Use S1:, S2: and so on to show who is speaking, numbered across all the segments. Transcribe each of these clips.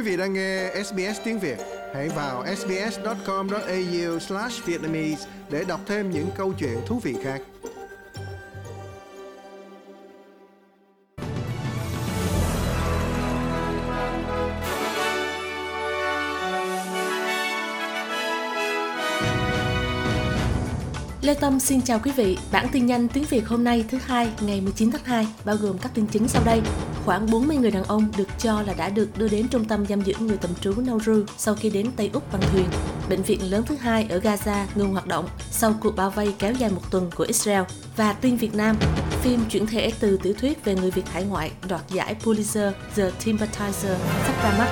S1: Quý vị đang nghe SBS tiếng Việt, hãy vào sbs.com.au/vietnamese để đọc thêm những câu chuyện thú vị khác.
S2: Lê Tâm xin chào quý vị. Bản tin nhanh tiếng Việt hôm nay thứ hai ngày 19 tháng 2 bao gồm các tin chính sau đây. Khoảng 40 người đàn ông được cho là đã được đưa đến trung tâm giam giữ người tạm trú Nauru sau khi đến Tây Úc bằng thuyền. Bệnh viện lớn thứ hai ở Gaza ngừng hoạt động sau cuộc bao vây kéo dài một tuần của Israel. Và tin Việt Nam, phim chuyển thể từ tiểu thuyết về người Việt hải ngoại đoạt giải Pulitzer The Sympathizer sắp ra mắt.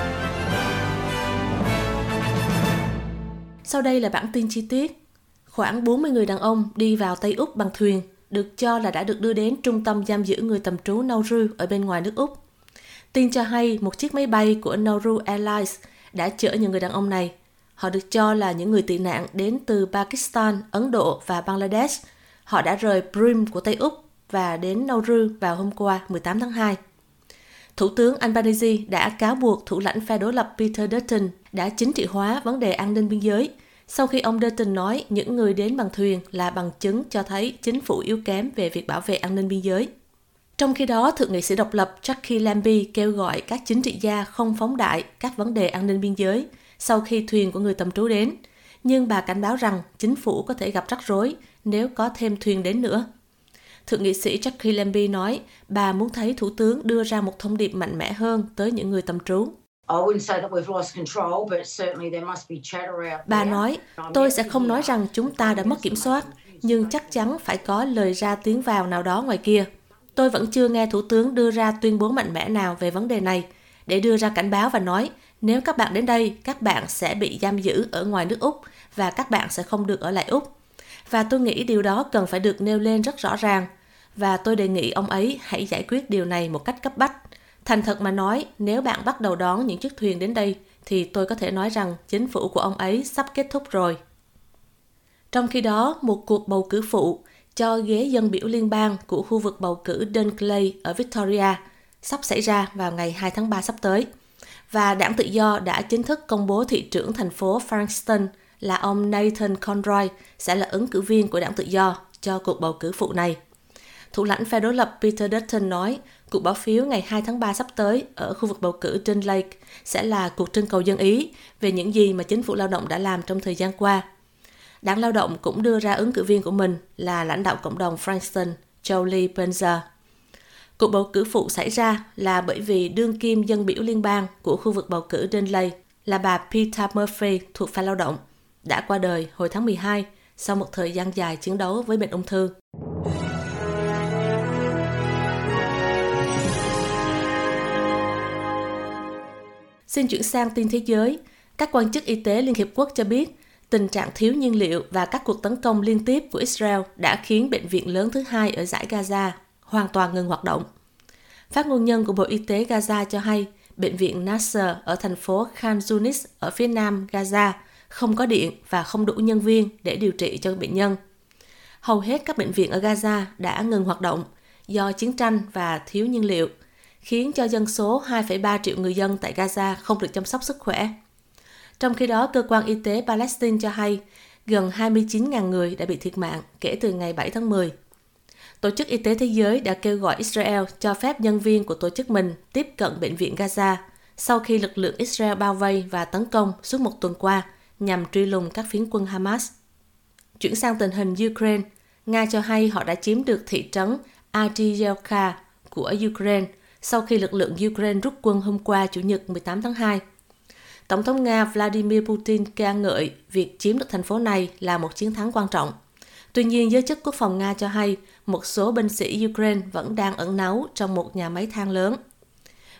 S2: Sau đây là bản tin chi tiết. Khoảng 40 người đàn ông đi vào Tây Úc bằng thuyền, được cho là đã được đưa đến trung tâm giam giữ người tạm trú Nauru ở bên ngoài nước Úc. Tin cho hay một chiếc máy bay của Nauru Airlines đã chở những người đàn ông này. Họ được cho là những người tị nạn đến từ Pakistan, Ấn Độ và Bangladesh. Họ đã rời Brim của Tây Úc và đến Nauru vào hôm qua 18 tháng 2. Thủ tướng Albanese đã cáo buộc thủ lãnh phe đối lập Peter Dutton đã chính trị hóa vấn đề an ninh biên giới – sau khi ông Dutton nói những người đến bằng thuyền là bằng chứng cho thấy chính phủ yếu kém về việc bảo vệ an ninh biên giới. Trong khi đó, Thượng nghị sĩ độc lập Jackie Lambie kêu gọi các chính trị gia không phóng đại các vấn đề an ninh biên giới sau khi thuyền của người tầm trú đến. Nhưng bà cảnh báo rằng chính phủ có thể gặp rắc rối nếu có thêm thuyền đến nữa. Thượng nghị sĩ Jackie Lambie nói bà muốn thấy Thủ tướng đưa ra một thông điệp mạnh mẽ hơn tới những người tầm trú. Bà nói, tôi sẽ không nói rằng chúng ta đã mất kiểm soát, nhưng chắc chắn phải có lời ra tiếng vào nào đó ngoài kia. Tôi vẫn chưa nghe Thủ tướng đưa ra tuyên bố mạnh mẽ nào về vấn đề này, để đưa ra cảnh báo và nói, nếu các bạn đến đây, các bạn sẽ bị giam giữ ở ngoài nước Úc và các bạn sẽ không được ở lại Úc. Và tôi nghĩ điều đó cần phải được nêu lên rất rõ ràng. Và tôi đề nghị ông ấy hãy giải quyết điều này một cách cấp bách Thành thật mà nói, nếu bạn bắt đầu đón những chiếc thuyền đến đây, thì tôi có thể nói rằng chính phủ của ông ấy sắp kết thúc rồi. Trong khi đó, một cuộc bầu cử phụ cho ghế dân biểu liên bang của khu vực bầu cử Dunclay ở Victoria sắp xảy ra vào ngày 2 tháng 3 sắp tới. Và đảng tự do đã chính thức công bố thị trưởng thành phố Frankston là ông Nathan Conroy sẽ là ứng cử viên của đảng tự do cho cuộc bầu cử phụ này. Thủ lãnh phe đối lập Peter Dutton nói cuộc bỏ phiếu ngày 2 tháng 3 sắp tới ở khu vực bầu cử trên Lake sẽ là cuộc trưng cầu dân Ý về những gì mà chính phủ lao động đã làm trong thời gian qua. Đảng lao động cũng đưa ra ứng cử viên của mình là lãnh đạo cộng đồng Frankston, Jolie Benzer. Cuộc bầu cử phụ xảy ra là bởi vì đương kim dân biểu liên bang của khu vực bầu cử Dunley là bà Peter Murphy thuộc phe lao động đã qua đời hồi tháng 12 sau một thời gian dài chiến đấu với bệnh ung thư. Xin chuyển sang tin thế giới. Các quan chức y tế Liên Hiệp Quốc cho biết, tình trạng thiếu nhiên liệu và các cuộc tấn công liên tiếp của Israel đã khiến bệnh viện lớn thứ hai ở giải Gaza hoàn toàn ngừng hoạt động. Phát ngôn nhân của Bộ Y tế Gaza cho hay, bệnh viện Nasser ở thành phố Khan Yunis ở phía nam Gaza không có điện và không đủ nhân viên để điều trị cho bệnh nhân. Hầu hết các bệnh viện ở Gaza đã ngừng hoạt động do chiến tranh và thiếu nhiên liệu khiến cho dân số 2,3 triệu người dân tại Gaza không được chăm sóc sức khỏe. Trong khi đó, cơ quan y tế Palestine cho hay gần 29.000 người đã bị thiệt mạng kể từ ngày 7 tháng 10. Tổ chức Y tế Thế giới đã kêu gọi Israel cho phép nhân viên của tổ chức mình tiếp cận bệnh viện Gaza sau khi lực lượng Israel bao vây và tấn công suốt một tuần qua nhằm truy lùng các phiến quân Hamas. Chuyển sang tình hình Ukraine, Nga cho hay họ đã chiếm được thị trấn Adiyevka của Ukraine sau khi lực lượng Ukraine rút quân hôm qua Chủ nhật 18 tháng 2. Tổng thống Nga Vladimir Putin ca ngợi việc chiếm được thành phố này là một chiến thắng quan trọng. Tuy nhiên, giới chức quốc phòng Nga cho hay một số binh sĩ Ukraine vẫn đang ẩn náu trong một nhà máy than lớn.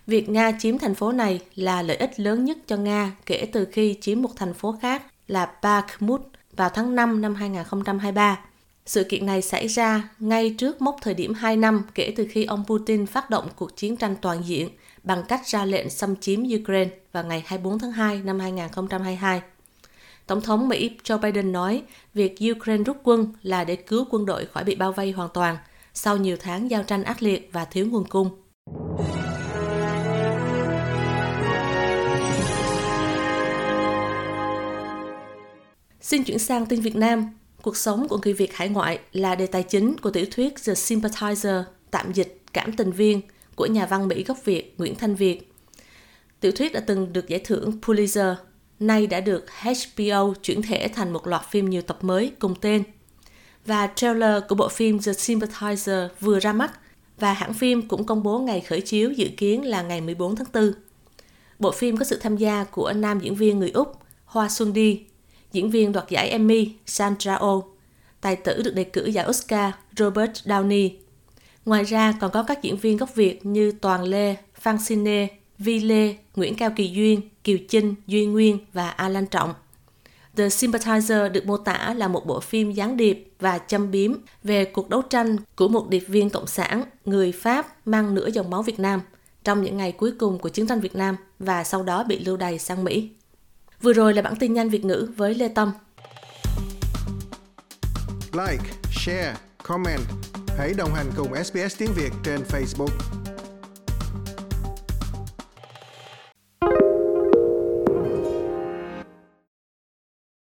S2: Việc Nga chiếm thành phố này là lợi ích lớn nhất cho Nga kể từ khi chiếm một thành phố khác là Bakhmut vào tháng 5 năm 2023 sự kiện này xảy ra ngay trước mốc thời điểm 2 năm kể từ khi ông Putin phát động cuộc chiến tranh toàn diện bằng cách ra lệnh xâm chiếm Ukraine vào ngày 24 tháng 2 năm 2022. Tổng thống Mỹ Joe Biden nói việc Ukraine rút quân là để cứu quân đội khỏi bị bao vây hoàn toàn sau nhiều tháng giao tranh ác liệt và thiếu nguồn cung. Xin chuyển sang tin Việt Nam. Cuộc sống của người Việt hải ngoại là đề tài chính của tiểu thuyết The Sympathizer, tạm dịch Cảm tình viên của nhà văn Mỹ gốc Việt Nguyễn Thanh Việt. Tiểu thuyết đã từng được giải thưởng Pulitzer, nay đã được HBO chuyển thể thành một loạt phim nhiều tập mới cùng tên. Và trailer của bộ phim The Sympathizer vừa ra mắt và hãng phim cũng công bố ngày khởi chiếu dự kiến là ngày 14 tháng 4. Bộ phim có sự tham gia của nam diễn viên người Úc Hoa Xuân Đi, diễn viên đoạt giải Emmy Sandra Oh, tài tử được đề cử giải Oscar Robert Downey. Ngoài ra còn có các diễn viên gốc Việt như Toàn Lê, Phan Cine, Vi Lê, Nguyễn Cao Kỳ Duyên, Kiều Chinh, Duy Nguyên và Alan Trọng. The Sympathizer được mô tả là một bộ phim gián điệp và châm biếm về cuộc đấu tranh của một điệp viên cộng sản người Pháp mang nửa dòng máu Việt Nam trong những ngày cuối cùng của chiến tranh Việt Nam và sau đó bị lưu đày sang Mỹ. Vừa rồi là bản tin nhanh Việt ngữ với Lê Tâm.
S1: Like, share, comment. Hãy đồng hành cùng SBS tiếng Việt trên Facebook.